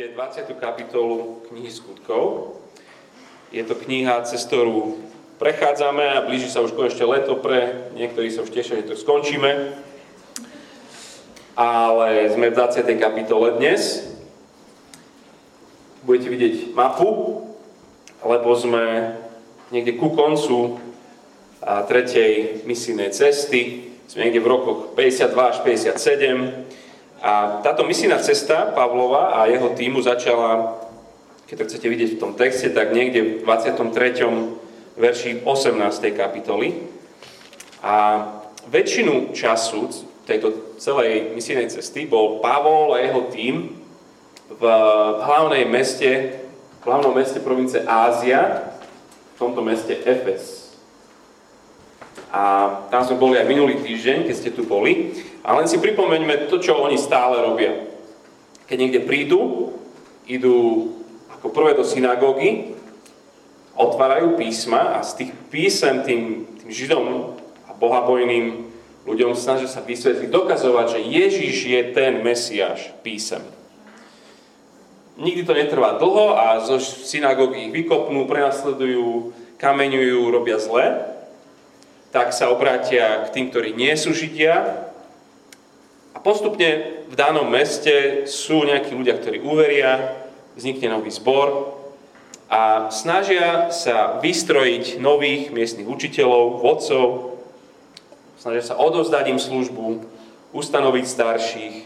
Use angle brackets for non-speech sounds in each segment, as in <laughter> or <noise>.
otvorte 20. kapitolu knihy skutkov. Je to kniha, cez ktorú prechádzame a blíži sa už konečne leto pre, niektorí sa už tešia, že to skončíme. Ale sme v 20. kapitole dnes. Budete vidieť mapu, lebo sme niekde ku koncu tretej misijnej cesty. Sme niekde v rokoch 52 až 57 a táto misijná cesta Pavlova a jeho týmu začala, keď to chcete vidieť v tom texte, tak niekde v 23. verši 18. kapitoly. A väčšinu času tejto celej misijnej cesty bol Pavol a jeho tým v hlavnej meste, v hlavnom meste province Ázia, v tomto meste Efes. A tam sme boli aj minulý týždeň, keď ste tu boli. A len si pripomeňme to, čo oni stále robia. Keď niekde prídu, idú ako prvé do synagógy, otvárajú písma a z tých písem tým, tým Židom a bohabojným ľuďom snažia sa vysvetliť, dokazovať, že Ježiš je ten Mesiáš písem. Nikdy to netrvá dlho a zo synagógy ich vykopnú, prenasledujú, kameňujú, robia zle tak sa obrátia k tým, ktorí nie sú Židia a postupne v danom meste sú nejakí ľudia, ktorí uveria, vznikne nový zbor a snažia sa vystrojiť nových miestnych učiteľov, vodcov, snažia sa odovzdať im službu, ustanoviť starších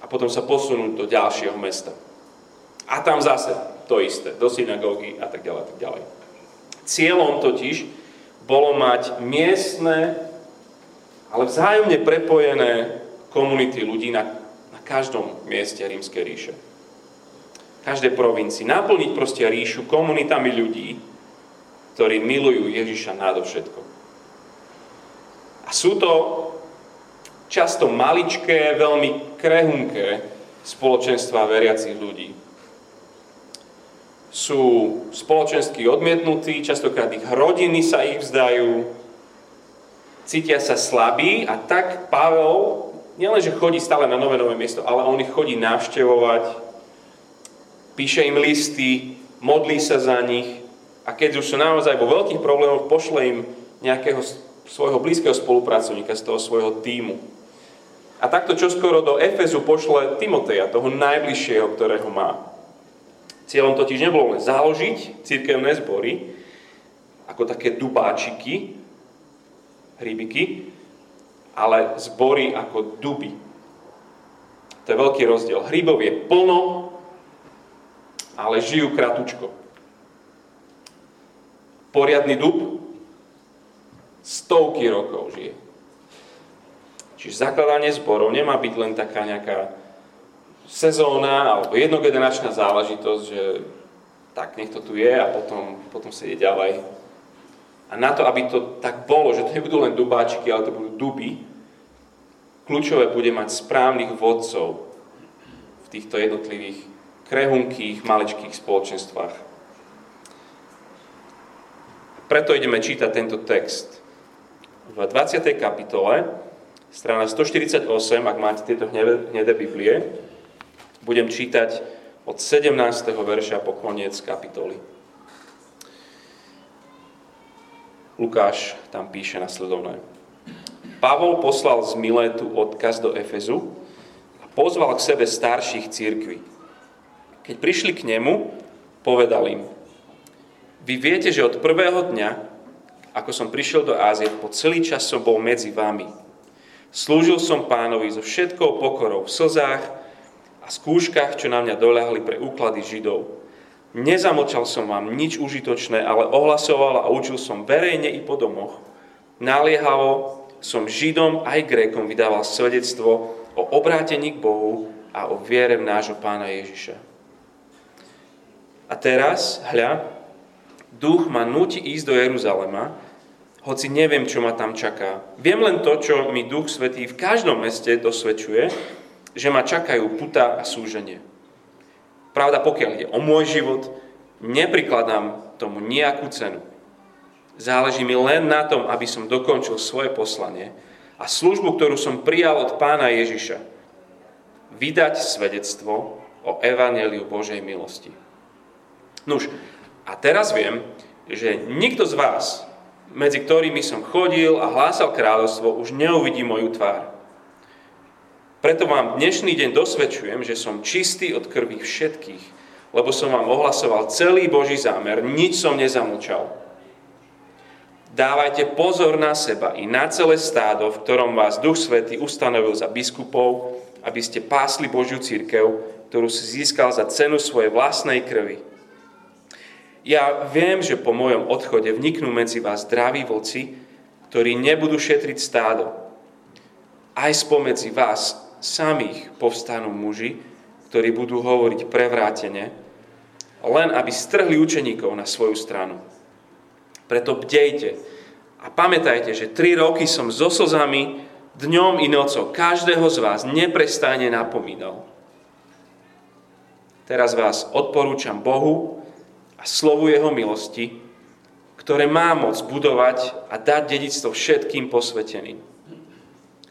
a potom sa posunúť do ďalšieho mesta. A tam zase to isté, do synagógy a tak ďalej, a tak ďalej. Cieľom totiž bolo mať miestne, ale vzájomne prepojené komunity ľudí na, na každom mieste rímskej ríše. Každej provincii. Naplniť proste ríšu komunitami ľudí, ktorí milujú Ježiša nadovšetko. A sú to často maličké, veľmi krehunké spoločenstva veriacich ľudí sú spoločensky odmietnutí, častokrát ich rodiny sa ich vzdajú, cítia sa slabí a tak Pavel nielenže chodí stále na nové nové miesto, ale on ich chodí navštevovať, píše im listy, modlí sa za nich a keď už sú naozaj vo veľkých problémoch, pošle im nejakého svojho blízkeho spolupracovníka z toho svojho týmu. A takto čoskoro do Efezu pošle Timoteja, toho najbližšieho, ktorého má. Cieľom totiž nebolo len založiť církevné zbory, ako také dubáčiky, hrybiky, ale zbory ako duby. To je veľký rozdiel. Hrybov je plno, ale žijú kratučko. Poriadny dub stovky rokov žije. Čiže zakladanie zborov nemá byť len taká nejaká sezóna alebo jednogeneračná záležitosť, že tak nech to tu je a potom, potom sa ide ďalej. A na to, aby to tak bolo, že to nebudú len dubáčiky, ale to budú duby, kľúčové bude mať správnych vodcov v týchto jednotlivých krehunkých, maličkých spoločenstvách. Preto ideme čítať tento text. V 20. kapitole, strana 148, ak máte tieto hnedé Biblie, budem čítať od 17. verša po koniec kapitoly. Lukáš tam píše nasledovné. Pavol poslal z Miletu odkaz do Efezu a pozval k sebe starších církví. Keď prišli k nemu, povedal im, vy viete, že od prvého dňa, ako som prišiel do Ázie, po celý čas som bol medzi vami. Slúžil som pánovi so všetkou pokorou v slzách, a skúškach, čo na mňa doľahli pre úklady Židov. Nezamočal som vám nič užitočné, ale ohlasoval a učil som verejne i po domoch. Naliehavo som Židom aj Grékom vydával svedectvo o obrátení k Bohu a o viere v nášho pána Ježiša. A teraz, hľa, duch ma nutí ísť do Jeruzalema, hoci neviem, čo ma tam čaká. Viem len to, čo mi Duch Svetý v každom meste dosvedčuje, že ma čakajú puta a súženie. Pravda, pokiaľ ide o môj život, neprikladám tomu nejakú cenu. Záleží mi len na tom, aby som dokončil svoje poslanie a službu, ktorú som prijal od pána Ježiša. Vydať svedectvo o evaneliu Božej milosti. Nuž, a teraz viem, že nikto z vás, medzi ktorými som chodil a hlásal kráľovstvo, už neuvidí moju tvár. Preto vám dnešný deň dosvedčujem, že som čistý od krvi všetkých, lebo som vám ohlasoval celý Boží zámer, nič som nezamlčal. Dávajte pozor na seba i na celé stádo, v ktorom vás Duch Svetý ustanovil za biskupov, aby ste pásli Božiu církev, ktorú si získal za cenu svojej vlastnej krvi. Ja viem, že po mojom odchode vniknú medzi vás zdraví voci, ktorí nebudú šetriť stádo. Aj spomedzi vás samých povstanú muži, ktorí budú hovoriť prevrátene, len aby strhli učeníkov na svoju stranu. Preto bdejte a pamätajte, že tri roky som so slzami dňom i nocou každého z vás neprestajne napomínal. Teraz vás odporúčam Bohu a slovu Jeho milosti, ktoré má moc budovať a dať dedictvo všetkým posveteným.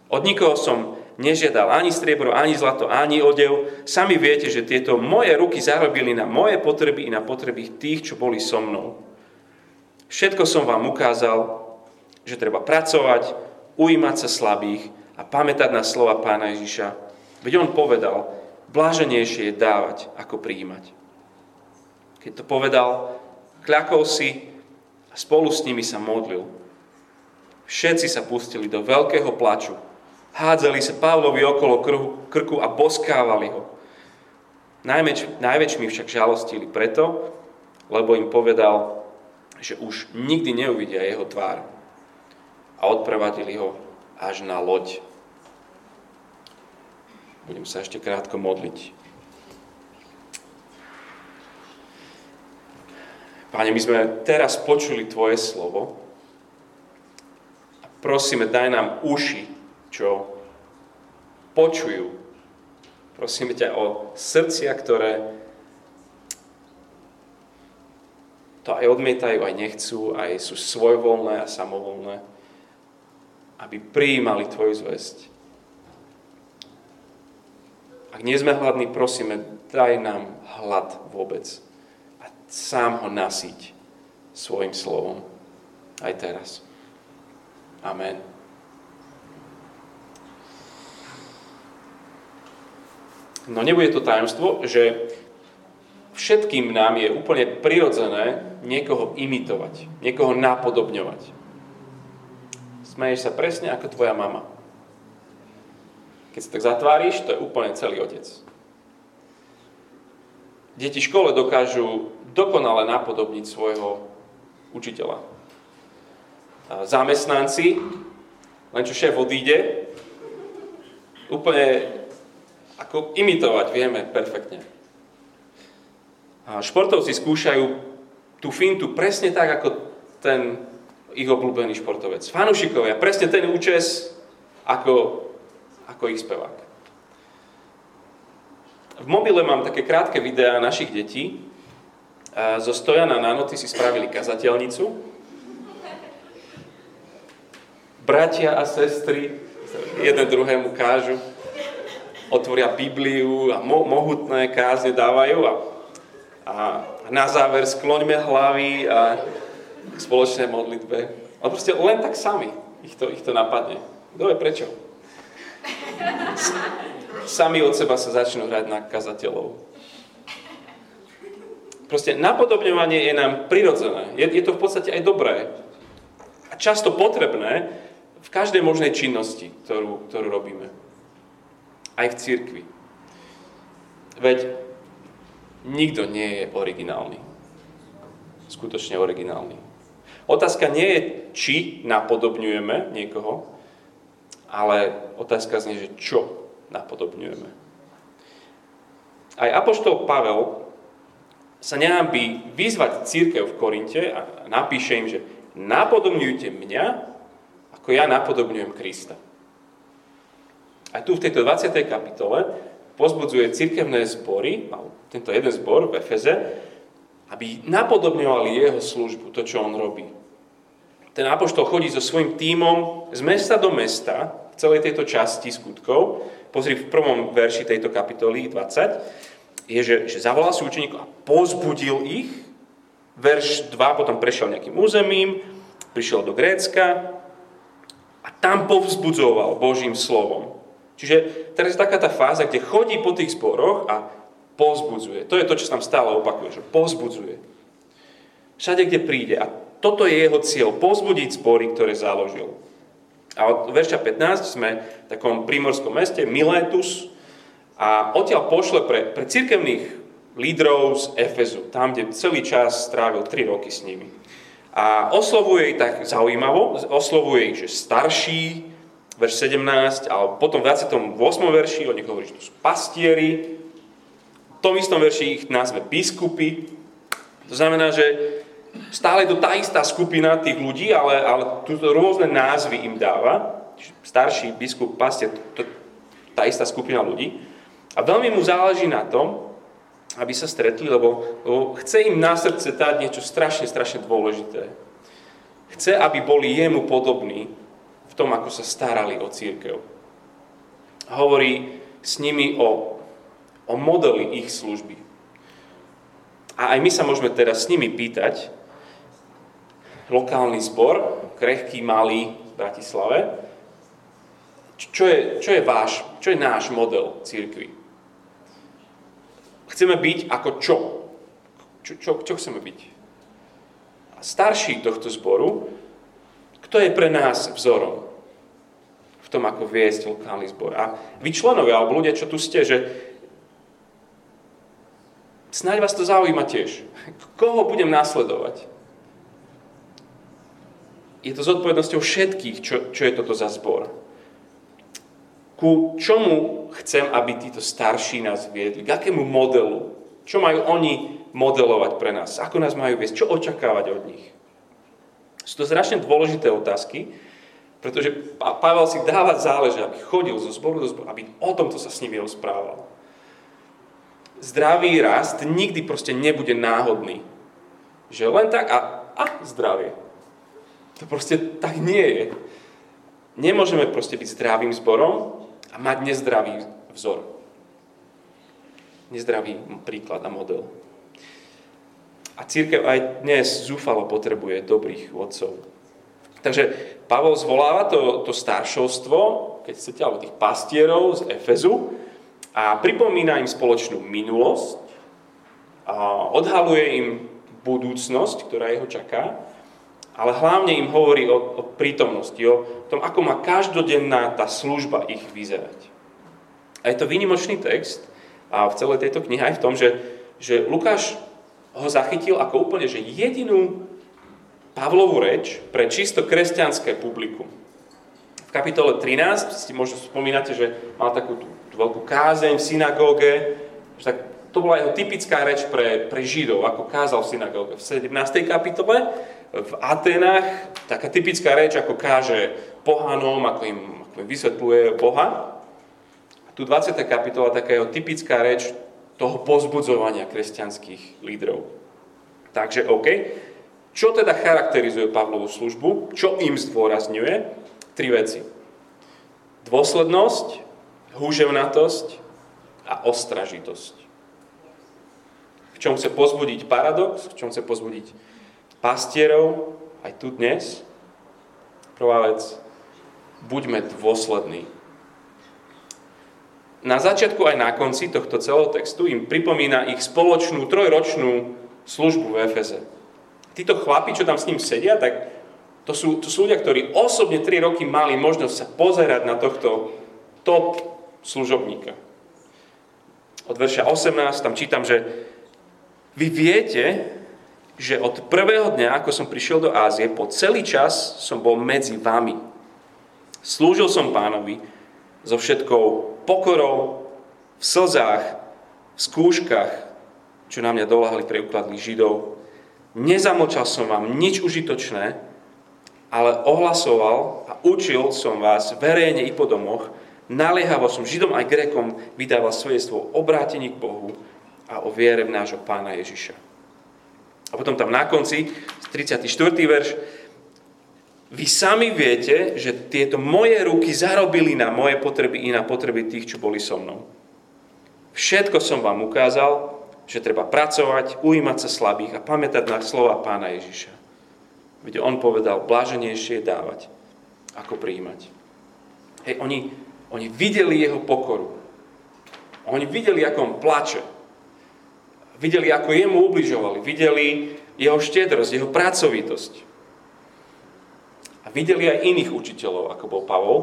Od nikoho som nežiadal ani striebro, ani zlato, ani odev. Sami viete, že tieto moje ruky zarobili na moje potreby i na potreby tých, čo boli so mnou. Všetko som vám ukázal, že treba pracovať, ujímať sa slabých a pamätať na slova pána Ježiša. Veď on povedal, bláženejšie je dávať, ako prijímať. Keď to povedal, kľakol si a spolu s nimi sa modlil. Všetci sa pustili do veľkého plaču Hádzali sa Pavlovi okolo krku a boskávali ho. Najväč, najväčšmi však žalostili preto, lebo im povedal, že už nikdy neuvidia jeho tvár. A odprevadili ho až na loď. Budem sa ešte krátko modliť. Páne, my sme teraz počuli Tvoje slovo prosíme, daj nám uši, čo počujú. Prosíme ťa o srdcia, ktoré to aj odmietajú, aj nechcú, aj sú svojvoľné a samovolné, aby prijímali Tvoju zväzť. Ak nie sme hladní, prosíme, daj nám hlad vôbec a sám ho nasiť svojim slovom. Aj teraz. Amen. No nebude to tajomstvo, že všetkým nám je úplne prirodzené niekoho imitovať, niekoho napodobňovať. Smeješ sa presne ako tvoja mama. Keď sa tak zatváriš, to je úplne celý otec. Deti v škole dokážu dokonale napodobniť svojho učiteľa. Zamestnanci, len čo šéf odíde, úplne ako imitovať vieme perfektne. A športovci skúšajú tú fintu presne tak, ako ten ich obľúbený športovec. Fanušikovia, presne ten účes, ako, ako ich spevák. V mobile mám také krátke videá našich detí. Zo Stojana na noty si spravili kazateľnicu. Bratia a sestry jeden druhému kážu otvoria Bibliu a mo- mohutné kázne dávajú a, a na záver skloňme hlavy a k spoločnej modlitbe. Ale proste len tak sami ich to, ich to napadne. Kto je prečo? Sami od seba sa začnú hrať na kazateľov. Proste napodobňovanie je nám prirodzené. Je, je to v podstate aj dobré. A často potrebné v každej možnej činnosti, ktorú, ktorú robíme aj v cirkvi. Veď nikto nie je originálny. Skutočne originálny. Otázka nie je, či napodobňujeme niekoho, ale otázka znie, že čo napodobňujeme. Aj Apoštol Pavel sa nehábí vyzvať církev v Korinte a napíše im, že napodobňujte mňa, ako ja napodobňujem Krista. A tu v tejto 20. kapitole pozbudzuje cirkevné zbory, tento jeden zbor v Efeze, aby napodobňovali jeho službu, to, čo on robí. Ten apoštol chodí so svojím tímom z mesta do mesta, v celej tejto časti skutkov. Pozri v prvom verši tejto kapitoly 20. je, že, že zavolal si učeníkov a pozbudil ich. Verš 2 potom prešiel nejakým územím, prišiel do Grécka a tam povzbudzoval Božím slovom. Čiže teraz je taká tá fáza, kde chodí po tých zboroch a povzbudzuje. To je to, čo sa tam stále opakuje, že povzbudzuje. Všade, kde príde. A toto je jeho cieľ, povzbudiť zbory, ktoré založil. A od verša 15 sme v takom prímorskom meste Miletus a odtiaľ pošle pre, pre cirkevných lídrov z Efezu, tam, kde celý čas strávil 3 roky s nimi. A oslovuje ich tak zaujímavo, oslovuje ich, že starší, verš 17, ale potom v 28. verši o nich hovorí, že to sú pastieri, v tom istom verši ich nazve biskupy. To znamená, že stále je to tá istá skupina tých ľudí, ale, ale tu rôzne názvy im dáva. Starší biskup, pastier, to, to, tá istá skupina ľudí. A veľmi mu záleží na tom, aby sa stretli, lebo, lebo chce im na srdce dať niečo strašne, strašne dôležité. Chce, aby boli jemu podobní v tom, ako sa starali o církev. Hovorí s nimi o, o modeli ich služby. A aj my sa môžeme teraz s nimi pýtať, lokálny zbor, krehký, malý v Bratislave, čo je, čo je, váš, čo je náš model církvy? Chceme byť ako čo? Čo, čo, čo chceme byť? Starší tohto zboru, kto je pre nás vzorom? V tom, ako viesť lokálny zbor. A vy členovia, alebo ľudia, čo tu ste, že snáď vás to zaujíma tiež. Koho budem následovať? Je to zodpovednosťou všetkých, čo, čo je toto za zbor. Ku čomu chcem, aby títo starší nás viedli? K akému modelu? Čo majú oni modelovať pre nás? Ako nás majú viesť? Čo očakávať od nich? Sú to strašne dôležité otázky, pretože Pavel si dáva záleže, aby chodil zo zboru do zboru, aby o tomto sa s nimi rozprával. Zdravý rast nikdy proste nebude náhodný. Že len tak a, a zdravie. To proste tak nie je. Nemôžeme proste byť zdravým zborom, a mať nezdravý vzor. Nezdravý príklad a model. A církev aj dnes zúfalo potrebuje dobrých vodcov. Takže Pavol zvoláva to, to staršovstvo, keď chcete, alebo tých pastierov z Efezu a pripomína im spoločnú minulosť, a odhaluje im budúcnosť, ktorá jeho čaká ale hlavne im hovorí o, o prítomnosti, o tom, ako má každodenná tá služba ich vyzerať. A je to výnimočný text a v celej tejto knihe aj v tom, že, že Lukáš ho zachytil ako úplne, že jedinú Pavlovú reč pre čisto kresťanské publikum. V kapitole 13 si možno spomínate, že mal takú tú, tú veľkú kázeň v synagóge, že tak to bola jeho typická reč pre, pre Židov, ako kázal v synagóge. V 17. kapitole v Atenách taká typická reč, ako káže pohanom, ako im, ako im vysvetľuje Boha. A tu 20. kapitola taká jeho typická reč toho pozbudzovania kresťanských lídrov. Takže OK. Čo teda charakterizuje Pavlovú službu? Čo im zdôrazňuje? Tri veci. Dôslednosť, húževnatosť a ostražitosť. V čom chce pozbudiť paradox, v čom chce pozbudiť pastierov, aj tu dnes. Prvá vec, buďme dôslední. Na začiatku aj na konci tohto celého textu im pripomína ich spoločnú trojročnú službu v Efeze. Títo chlapi, čo tam s ním sedia, tak to sú, to sú ľudia, ktorí osobne 3 roky mali možnosť sa pozerať na tohto top služobníka. Od verša 18 tam čítam, že vy viete, že od prvého dňa, ako som prišiel do Ázie, po celý čas som bol medzi vami. Slúžil som pánovi so všetkou pokorou, v slzách, v skúškach, čo na mňa doláhali pre ukladných Židov. Nezamlčal som vám nič užitočné, ale ohlasoval a učil som vás verejne i po domoch, naliehavo som Židom aj Grekom vydával svedectvo o obrátení k Bohu a o viere v nášho pána Ježiša. A potom tam na konci, 34. verš, vy sami viete, že tieto moje ruky zarobili na moje potreby i na potreby tých, čo boli so mnou. Všetko som vám ukázal, že treba pracovať, ujímať sa slabých a pamätať na slova pána Ježiša. Veď on povedal, bláženejšie je dávať, ako prijímať. Hej, oni, oni videli jeho pokoru. Oni videli, ako on plače. Videli, ako jemu ubližovali. Videli jeho štedrosť, jeho pracovitosť. A videli aj iných učiteľov, ako bol Pavol,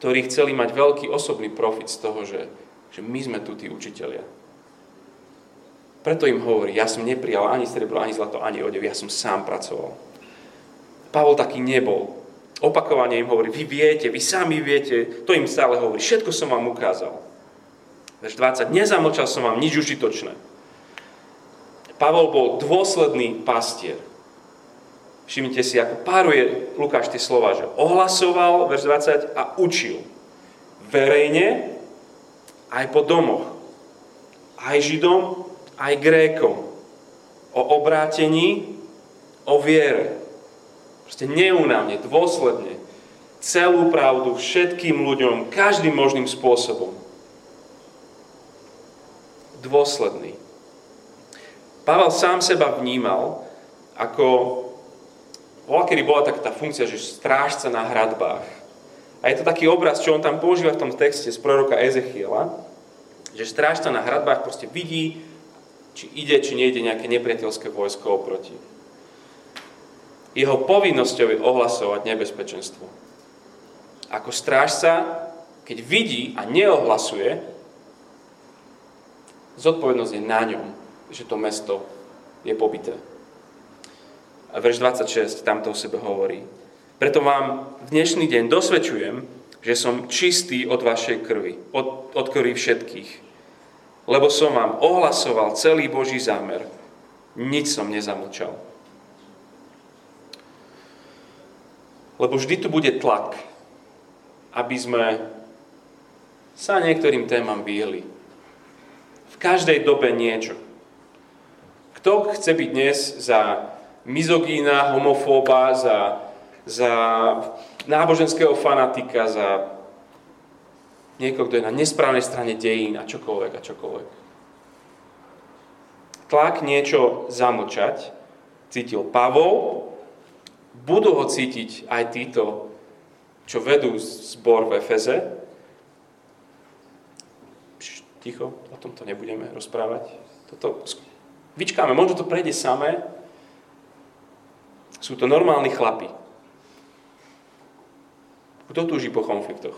ktorí chceli mať veľký osobný profit z toho, že, že my sme tu tí učiteľia. Preto im hovorí, ja som neprijal ani srebro, ani zlato, ani odev, ja som sám pracoval. Pavol taký nebol. Opakovane im hovorí, vy viete, vy sami viete, to im stále hovorí, všetko som vám ukázal. Verš 20, nezamlčal som vám nič užitočné. Pavol bol dôsledný pastier. Všimnite si, ako páruje Lukáš tie slova, že ohlasoval, verš 20, a učil. Verejne, aj po domoch. Aj Židom, aj Grékom o obrátení, o viere. Proste neúnavne, dôsledne, celú pravdu všetkým ľuďom, každým možným spôsobom. Dôsledný. Pavel sám seba vnímal ako, bola, kedy bola tak tá funkcia, že strážca na hradbách. A je to taký obraz, čo on tam používa v tom texte z proroka Ezechiela, že strážca na hradbách proste vidí či ide, či nejde nejaké nepriateľské vojsko oproti. Jeho povinnosťou je ohlasovať nebezpečenstvo. Ako strážca, keď vidí a neohlasuje, zodpovednosť je na ňom, že to mesto je pobité. A verš 26 tamto o sebe hovorí. Preto vám v dnešný deň dosvedčujem, že som čistý od vašej krvi, od, od krvi všetkých lebo som vám ohlasoval celý Boží zámer. Nič som nezamlčal. Lebo vždy tu bude tlak, aby sme sa niektorým témam vyhli. V každej dobe niečo. Kto chce byť dnes za mizogína, homofóba, za, za náboženského fanatika, za niekoho, kto je na nesprávnej strane dejín a čokoľvek a čokoľvek. Tlak niečo zamlčať cítil Pavol, budú ho cítiť aj títo, čo vedú zbor v Efeze. Ticho, o tomto nebudeme rozprávať. Toto, vyčkáme, možno to prejde samé. Sú to normálni chlapi. Kto túži po konfliktoch?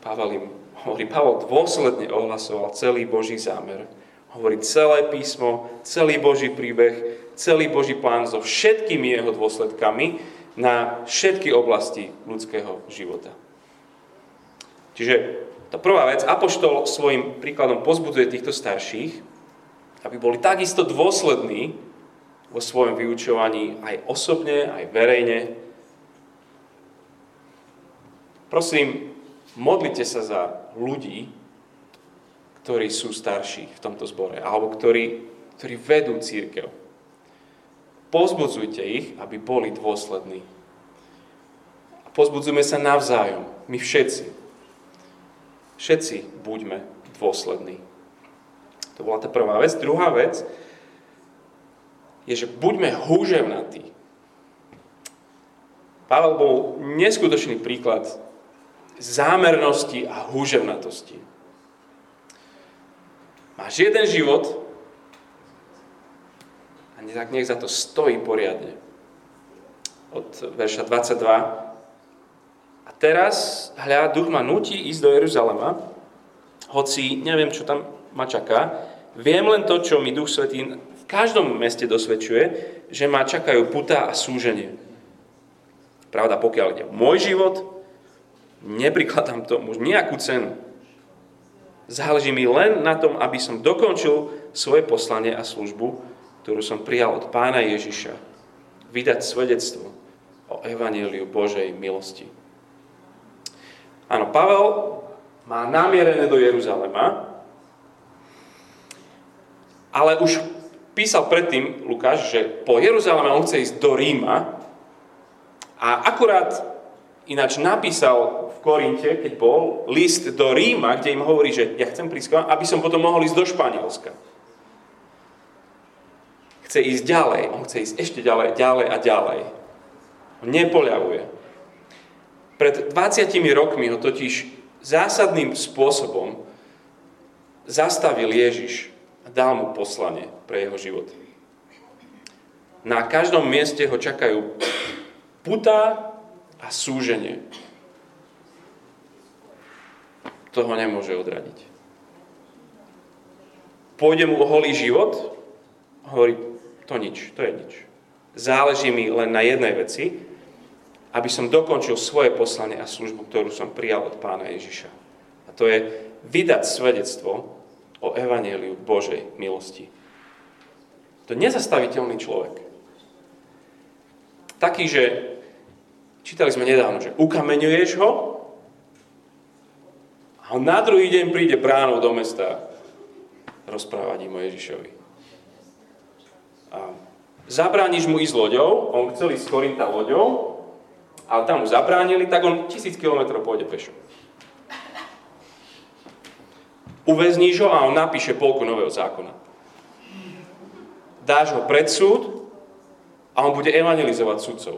Pavel im hovorí, Pavel dôsledne ohlasoval celý Boží zámer. Hovorí celé písmo, celý Boží príbeh, celý Boží plán so všetkými jeho dôsledkami na všetky oblasti ľudského života. Čiže tá prvá vec, Apoštol svojim príkladom pozbudzuje týchto starších, aby boli takisto dôslední vo svojom vyučovaní aj osobne, aj verejne. Prosím, modlite sa za ľudí, ktorí sú starší v tomto zbore, alebo ktorí, ktorí vedú církev. Pozbudzujte ich, aby boli dôslední. A pozbudzujme sa navzájom, my všetci. Všetci buďme dôslední. To bola tá prvá vec. Druhá vec je, že buďme húževnatí. Pavel bol neskutočný príklad zámernosti a húževnatosti. Máš jeden život a tak nech za to stojí poriadne. Od verša 22. A teraz, hľa, duch ma nutí ísť do Jeruzalema, hoci neviem, čo tam ma čaká. Viem len to, čo mi Duch Svetý každom meste dosvedčuje, že ma čakajú puta a súženie. Pravda, pokiaľ ide môj život, neprikladám tomu nejakú cenu. Záleží mi len na tom, aby som dokončil svoje poslanie a službu, ktorú som prijal od pána Ježiša. Vydať svedectvo o evaníliu Božej milosti. Áno, Pavel má namierené do Jeruzalema, ale už písal predtým Lukáš, že po Jeruzaleme on chce ísť do Ríma a akurát ináč napísal v Korinte, keď bol, list do Ríma, kde im hovorí, že ja chcem prísť aby som potom mohol ísť do Španielska. Chce ísť ďalej, on chce ísť ešte ďalej, ďalej a ďalej. On nepoľavuje. Pred 20 rokmi ho totiž zásadným spôsobom zastavil Ježiš dal mu poslanie pre jeho život. Na každom mieste ho čakajú putá a súženie. To nemôže odradiť. Pôjde mu o holý život? Hovorí, to nič, to je nič. Záleží mi len na jednej veci, aby som dokončil svoje poslanie a službu, ktorú som prijal od pána Ježiša. A to je vydať svedectvo o evanieliu Božej milosti. To je nezastaviteľný človek. Taký, že čítali sme nedávno, že ukameňuješ ho a on na druhý deň príde bránou do mesta rozprávať im o Ježišovi. A zabrániš mu ísť loďou, on chcel ísť z Korinta loďou, ale tam mu zabránili, tak on tisíc kilometrov pôjde pešo. Uväzníš ho a on napíše polku nového zákona. Dáš ho pred súd a on bude evangelizovať sudcov.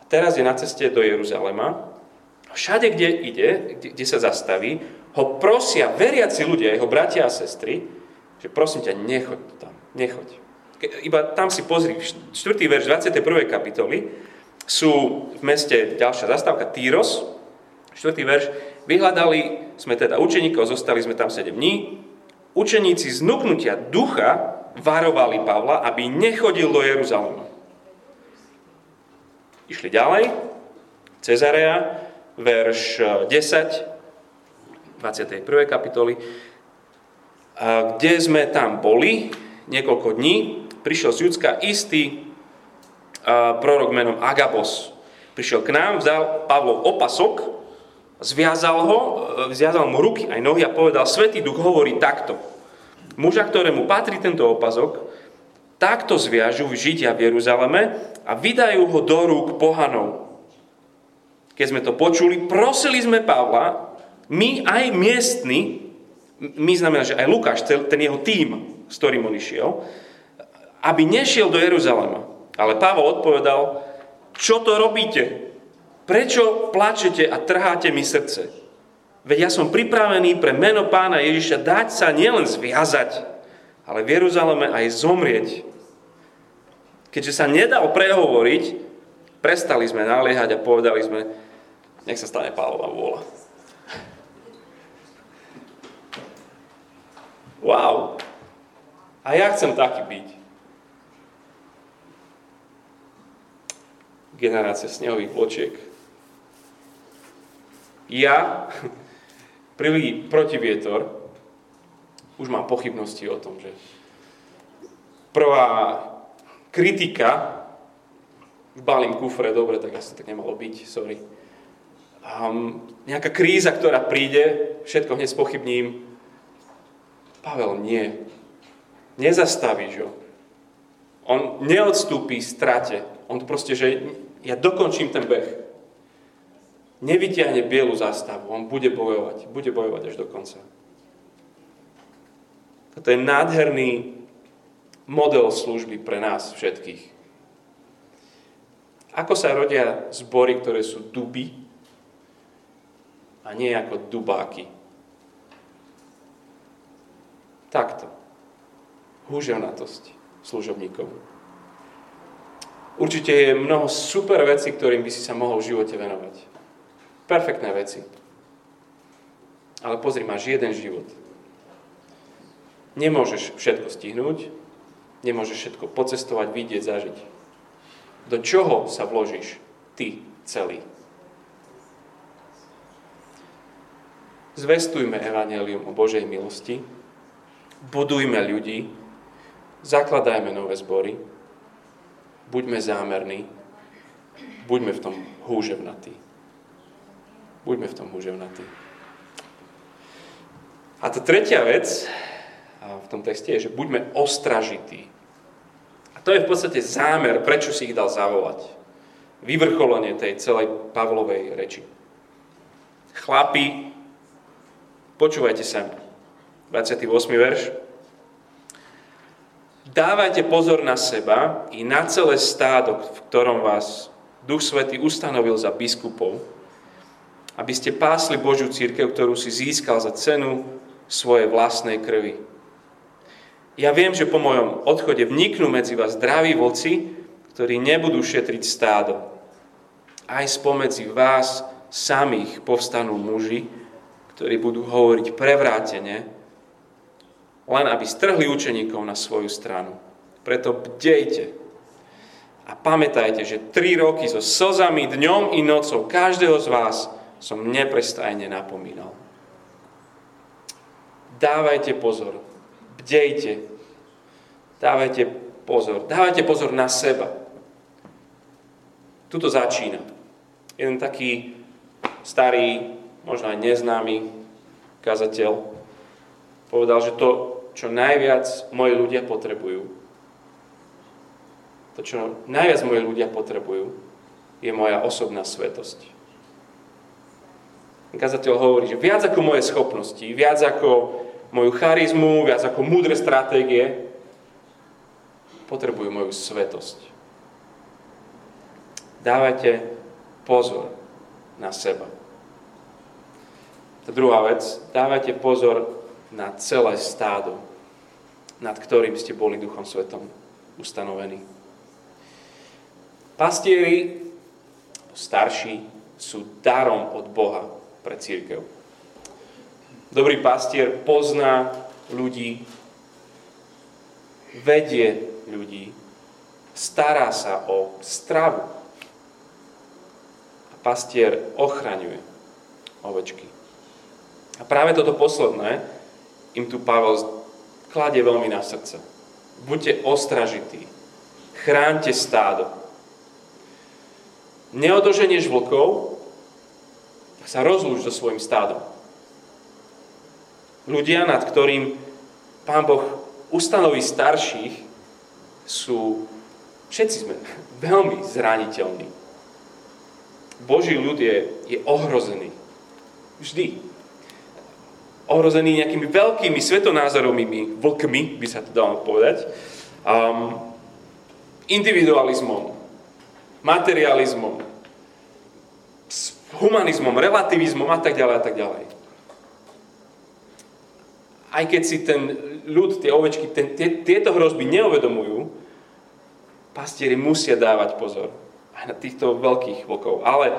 A teraz je na ceste do Jeruzalema. Všade, kde ide, kde, kde sa zastaví, ho prosia veriaci ľudia, jeho bratia a sestry, že prosím ťa, nechoď tam, nechoď iba tam si pozri, 4. verš 21. kapitoly, sú v meste ďalšia zastávka Týros, 4. verš, vyhľadali sme teda učeníkov, zostali sme tam 7 dní, učeníci z nuknutia ducha varovali Pavla, aby nechodil do Jeruzalema. Išli ďalej, Cezarea, verš 10, 21. kapitoly, kde sme tam boli niekoľko dní, prišiel z Judska istý uh, prorok menom Agabos. Prišiel k nám, vzal Pavlov opasok, zviazal ho, zviazal mu ruky aj nohy a povedal, Svetý duch hovorí takto. Muža, ktorému patrí tento opazok, takto zviažu Židia v Jeruzaleme a vydajú ho do rúk pohanov. Keď sme to počuli, prosili sme Pavla, my aj miestni, my znamená, že aj Lukáš, ten jeho tým, s ktorým on išiel, aby nešiel do Jeruzalema. Ale Pavol odpovedal, čo to robíte? Prečo plačete a trháte mi srdce? Veď ja som pripravený pre meno pána Ježiša dať sa nielen zviazať, ale v Jeruzaleme aj zomrieť. Keďže sa nedal prehovoriť, prestali sme naliehať a povedali sme, nech sa stane Pavlova vôľa. Wow. A ja chcem taký byť. generácia snehových vločiek. Ja, <laughs> prvý protivietor, už mám pochybnosti o tom, že prvá kritika, balím kufre, dobre, tak asi tak nemalo byť, sorry. Um, nejaká kríza, ktorá príde, všetko hneď spochybním. Pavel, nie. Nezastavíš ho. On neodstúpi strate. On proste, že ja dokončím ten beh. Nevytiahne bielu zástavu, on bude bojovať, bude bojovať až do konca. Toto je nádherný model služby pre nás všetkých. Ako sa rodia zbory, ktoré sú duby a nie ako dubáky. Takto. Húževnatosť služobníkov. Určite je mnoho super vecí, ktorým by si sa mohol v živote venovať. Perfektné veci. Ale pozri, máš jeden život. Nemôžeš všetko stihnúť, nemôžeš všetko pocestovať, vidieť, zažiť. Do čoho sa vložíš ty celý? Zvestujme evanelium o Božej milosti, budujme ľudí, zakladajme nové zbory, buďme zámerní, buďme v tom húževnatí. Buďme v tom húževnatí. A tá tretia vec v tom texte je, že buďme ostražití. A to je v podstate zámer, prečo si ich dal zavolať. vyvrcholenie tej celej Pavlovej reči. Chlapi, počúvajte sa. 28. verš. Dávajte pozor na seba i na celé stádo, v ktorom vás Duch Svetý ustanovil za biskupov, aby ste pásli Božiu církev, ktorú si získal za cenu svojej vlastnej krvi. Ja viem, že po mojom odchode vniknú medzi vás zdraví voci, ktorí nebudú šetriť stádo. Aj spomedzi vás samých povstanú muži, ktorí budú hovoriť prevrátene, len aby strhli učeníkov na svoju stranu. Preto bdejte a pamätajte, že tri roky so slzami dňom i nocou každého z vás som neprestajne napomínal. Dávajte pozor, bdejte, dávajte pozor, dávajte pozor na seba. Tuto začína. Jeden taký starý, možno aj neznámy kazateľ, povedal, že to, čo najviac moji ľudia potrebujú, to, čo najviac moji ľudia potrebujú, je moja osobná svetosť. Kazateľ hovorí, že viac ako moje schopnosti, viac ako moju charizmu, viac ako múdre stratégie, potrebujú moju svetosť. Dávajte pozor na seba. Tá druhá vec, dávajte pozor na celé stádo, nad ktorým ste boli Duchom Svetom ustanovení. Pastieri, starší, sú darom od Boha pre církev. Dobrý pastier pozná ľudí, vedie ľudí, stará sa o stravu, pastier ochraňuje ovečky. A práve toto posledné im tu Pavel kladie veľmi na srdce. Buďte ostražití. Chránte stádo. Neodoženieš vlkov, sa rozlúč so svojim stádom. Ľudia, nad ktorým Pán Boh ustanoví starších, sú, všetci sme <laughs> veľmi zraniteľní. Boží ľud je, je ohrozený. Vždy. Ohrozený nejakými veľkými svetonázorovými vlkmi, by sa to dalo povedať. Um, individualizmom, materializmom, humanizmom, relativizmom a tak ďalej a tak ďalej. Aj keď si ten ľud, tie ovečky, ten, tie, tieto hrozby neuvedomujú, pastieri musia dávať pozor aj na týchto veľkých vlkov. Ale,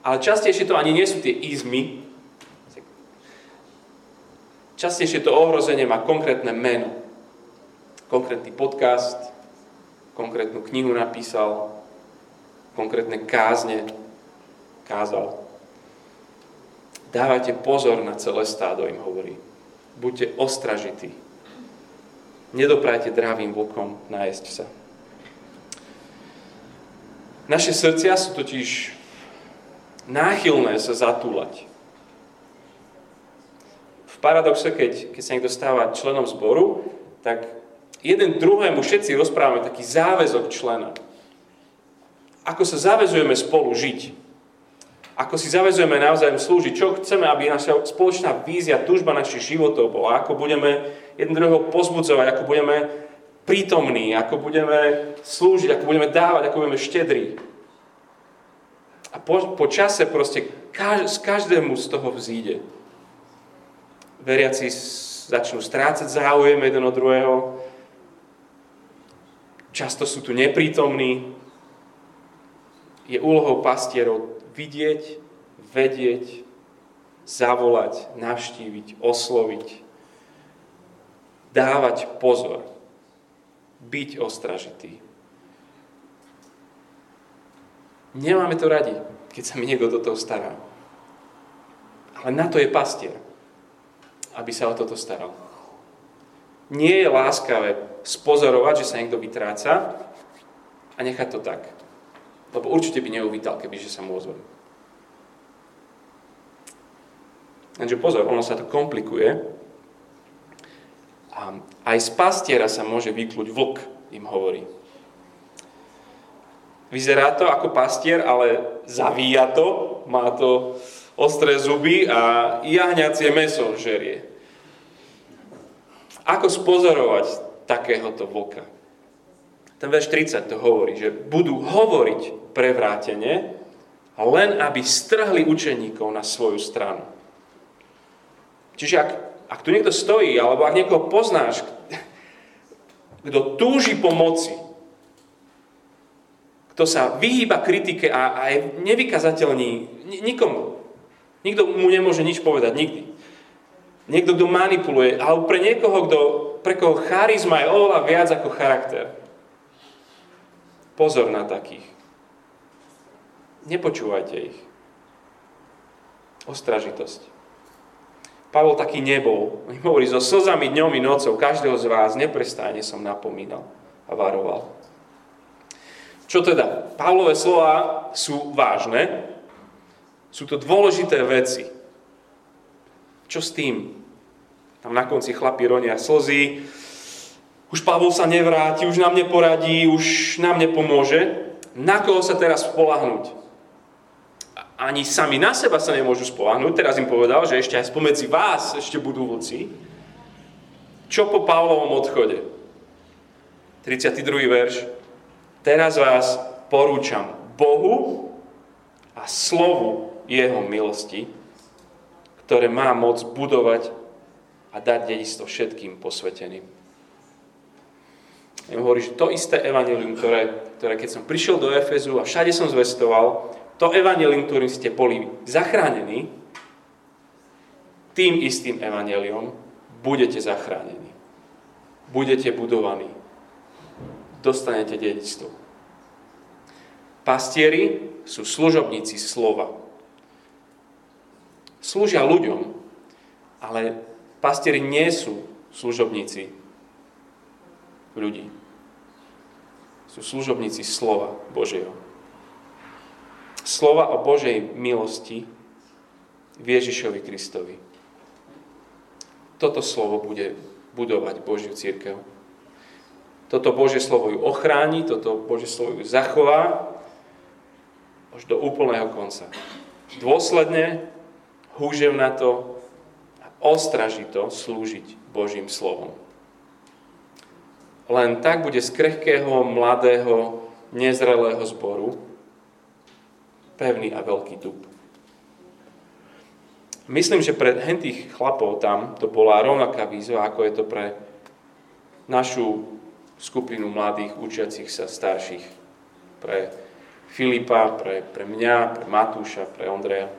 ale častejšie to ani nie sú tie izmy. Častejšie to ohrozenie má konkrétne meno. Konkrétny podcast, konkrétnu knihu napísal, konkrétne kázne kázal. Dávajte pozor na celé stádo, im hovorí. Buďte ostražití. Nedoprajte dravým vlkom nájsť sa. Naše srdcia sú totiž náchylné sa zatúlať. V paradoxe, keď, keď sa niekto stáva členom zboru, tak jeden druhému všetci rozprávame taký záväzok člena. Ako sa zavezujeme spolu žiť. Ako si zavezujeme navzájom slúžiť. Čo chceme, aby naša spoločná vízia, túžba našich životov bola. Ako budeme jeden druhého pozbudzovať, ako budeme prítomní, ako budeme slúžiť, ako budeme dávať, ako budeme štedrí. A po, po čase proste kaž, z každému z toho vzíde. Veriaci začnú strácať záujem jeden od druhého. Často sú tu neprítomní. Je úlohou pastierov vidieť, vedieť, zavolať, navštíviť, osloviť, dávať pozor byť ostražitý. Nemáme to radi, keď sa mi niekto do toho stará. Ale na to je pastier, aby sa o toto staral. Nie je láskavé spozorovať, že sa niekto vytráca a nechať to tak. Lebo určite by neuvítal, kebyže sa mu ozve. Takže pozor, ono sa to komplikuje, a aj z pastiera sa môže vykľuť vlk, im hovorí. Vyzerá to ako pastier, ale zavíja to, má to ostré zuby a jahňacie meso žerie. Ako spozorovať takéhoto vlka? Ten verš 30 to hovorí, že budú hovoriť prevrátene, len aby strhli učeníkov na svoju stranu. Čiže ak, ak tu niekto stojí, alebo ak niekoho poznáš, kto túži pomoci, kto sa vyhýba kritike a, a je nevykazateľný nikomu. Nikto mu nemôže nič povedať, nikdy. Niekto, kto manipuluje, alebo pre niekoho, kto, pre koho charizma je oveľa viac ako charakter. Pozor na takých. Nepočúvajte ich. Ostražitosť. Pavol taký nebol. On hovorí, so slzami dňom i nocou každého z vás neprestajne som napomínal a varoval. Čo teda? Pavlové slova sú vážne, sú to dôležité veci. Čo s tým? Tam na konci chlapi ronia slzy, už Pavol sa nevráti, už nám neporadí, už nám nepomôže. Na koho sa teraz spolahnuť? Ani sami na seba sa nemôžu spolahnuť. Teraz im povedal, že ešte aj spomedzi vás ešte budú vlci. Čo po Pavlovom odchode? 32. verš. Teraz vás porúčam Bohu a slovu Jeho milosti, ktoré má moc budovať a dať dedistvo všetkým posveteným. Ja hovorí, že to isté evanelium, ktoré, ktoré keď som prišiel do Efezu a všade som zvestoval, to evanelium, ktorým ste boli zachránení, tým istým evaneliom budete zachránení. Budete budovaní dostanete dedictvo. Pastieri sú služobníci slova. Slúžia ľuďom, ale pastieri nie sú služobníci ľudí. Sú služobníci slova Božieho. Slova o Božej milosti v Ježišovi Kristovi. Toto slovo bude budovať Božiu církev. Toto Božie slovo ju ochráni, toto Božie slovo ju zachová až do úplného konca. Dôsledne, húževnato a ostražito slúžiť Božím slovom. Len tak bude z krehkého, mladého, nezrelého zboru pevný a veľký dub. Myslím, že pre tých chlapov tam to bola rovnaká výzva, ako je to pre našu skupinu mladých učiacich sa starších. Pre Filipa, pre, pre mňa, pre Matúša, pre Ondreja.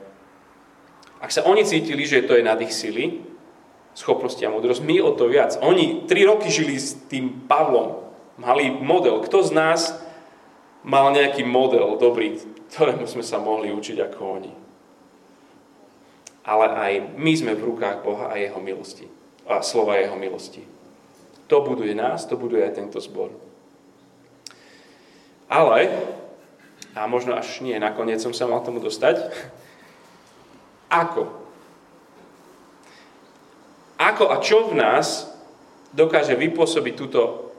Ak sa oni cítili, že to je nad ich sily, schopnosti a múdrosť, my o to viac. Oni tri roky žili s tým Pavlom, mali model. Kto z nás mal nejaký model dobrý, ktorému sme sa mohli učiť ako oni? Ale aj my sme v rukách Boha a Jeho milosti. A slova Jeho milosti. To buduje nás, to buduje aj tento zbor. Ale, a možno až nie, nakoniec som sa mal tomu dostať, <laughs> ako? Ako a čo v nás dokáže vypôsobiť túto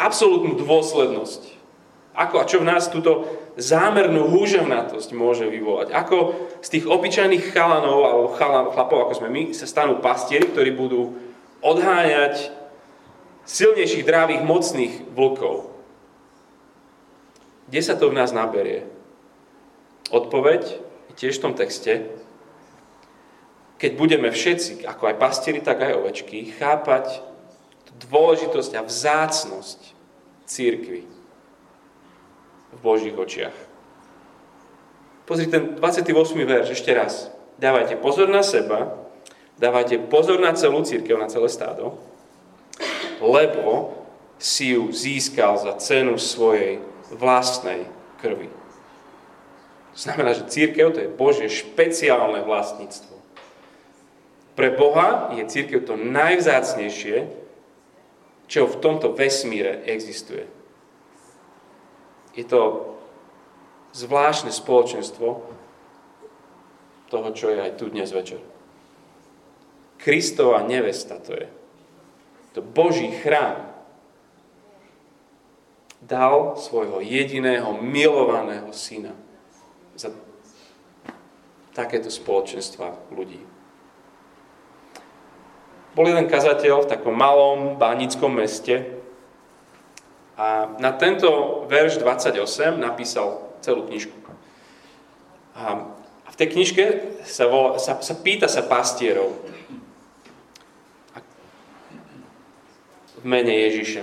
absolútnu dôslednosť? Ako a čo v nás túto zámernú húževnatosť môže vyvolať? Ako z tých obyčajných chalanov alebo chlapov, ako sme my, sa stanú pastieri, ktorí budú odháňať silnejších, drávých, mocných vlkov. Kde sa to v nás naberie? Odpoveď je tiež v tom texte. Keď budeme všetci, ako aj pastieri, tak aj ovečky, chápať dôležitosť a vzácnosť církvy v Božích očiach. Pozri ten 28. verš ešte raz. Dávajte pozor na seba, dávajte pozor na celú církev, na celé stádo, lebo si ju získal za cenu svojej vlastnej krvi. Znamená, že církev to je Božie špeciálne vlastníctvo. Pre Boha je církev to najvzácnejšie, čo v tomto vesmíre existuje. Je to zvláštne spoločenstvo toho, čo je aj tu dnes večer. Kristova nevesta to je. To Boží chrám. dal svojho jediného milovaného syna za takéto spoločenstva ľudí. Bol jeden kazateľ v takom malom bánickom meste a na tento verš 28 napísal celú knižku. A v tej knižke sa, volá, sa, sa pýta sa pastierov v mene Ježiša.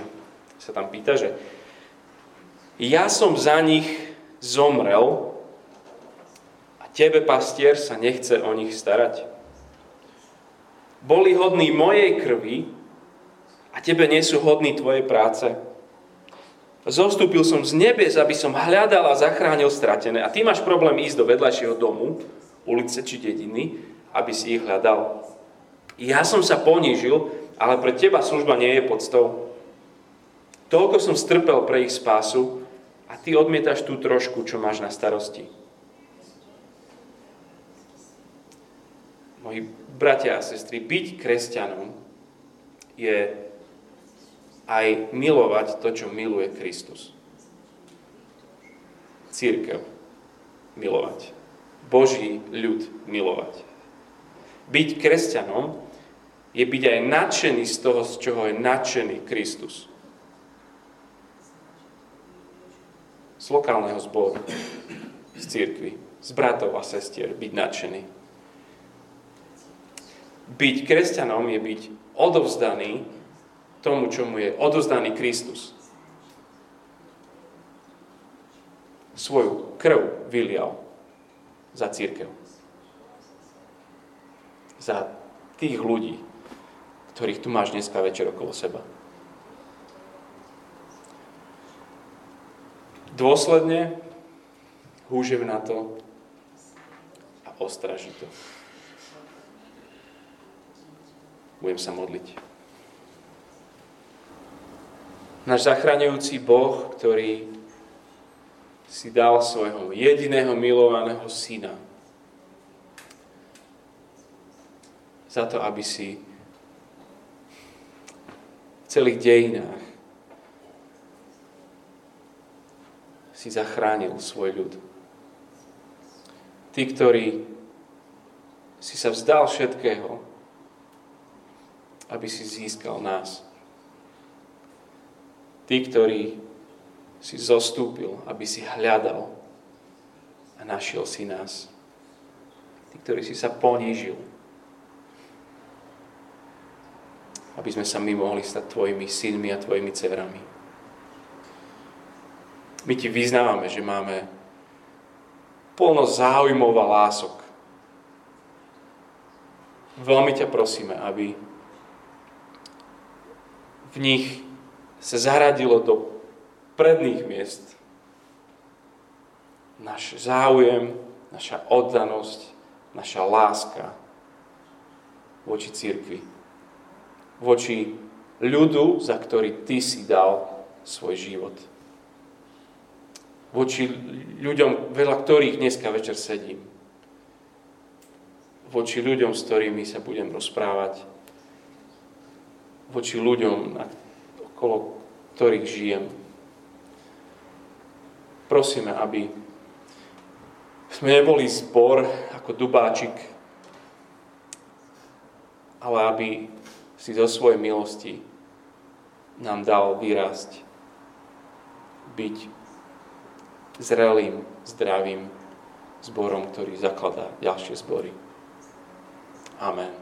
Sa tam pýta, že ja som za nich zomrel a tebe, pastier, sa nechce o nich starať. Boli hodní mojej krvi a tebe nie sú hodní tvojej práce. Zostúpil som z nebes, aby som hľadal a zachránil stratené. A ty máš problém ísť do vedľajšieho domu, ulice či dediny, aby si ich hľadal. Ja som sa ponížil, ale pre teba služba nie je podstou. Toľko som strpel pre ich spásu a ty odmietaš tú trošku, čo máš na starosti. Moji bratia a sestry, byť kresťanom je aj milovať to, čo miluje Kristus. Církev milovať. Boží ľud milovať. Byť kresťanom je byť aj nadšený z toho, z čoho je nadšený Kristus. Z lokálneho zboru, z církvy, z bratov a sestier byť nadšený. Byť kresťanom je byť odovzdaný tomu, čo mu je odozdaný Kristus. Svoju krv vylial za církev. Za tých ľudí, ktorých tu máš dneska večer okolo seba. Dôsledne húžev na to a ostraží to. Budem sa modliť náš zachraňujúci Boh, ktorý si dal svojho jediného milovaného syna za to, aby si v celých dejinách si zachránil svoj ľud. Tí, ktorí si sa vzdal všetkého, aby si získal nás. Ty, ktorý si zostúpil, aby si hľadal a našiel si nás. Ty, ktorý si sa ponížil, aby sme sa my mohli stať tvojimi synmi a tvojimi dcerami. My ti vyznávame, že máme plno záujmov a lások. Veľmi ťa prosíme, aby v nich sa zaradilo do predných miest náš záujem, naša oddanosť, naša láska voči církvi. Voči ľudu, za ktorý ty si dal svoj život. Voči ľuďom, veľa ktorých dneska večer sedím. Voči ľuďom, s ktorými sa budem rozprávať. Voči ľuďom, okolo ktorých žijem. Prosíme, aby sme neboli zbor ako dubáčik, ale aby si zo svojej milosti nám dal vyrásť, byť zrelým, zdravým zborom, ktorý zakladá ďalšie zbory. Amen.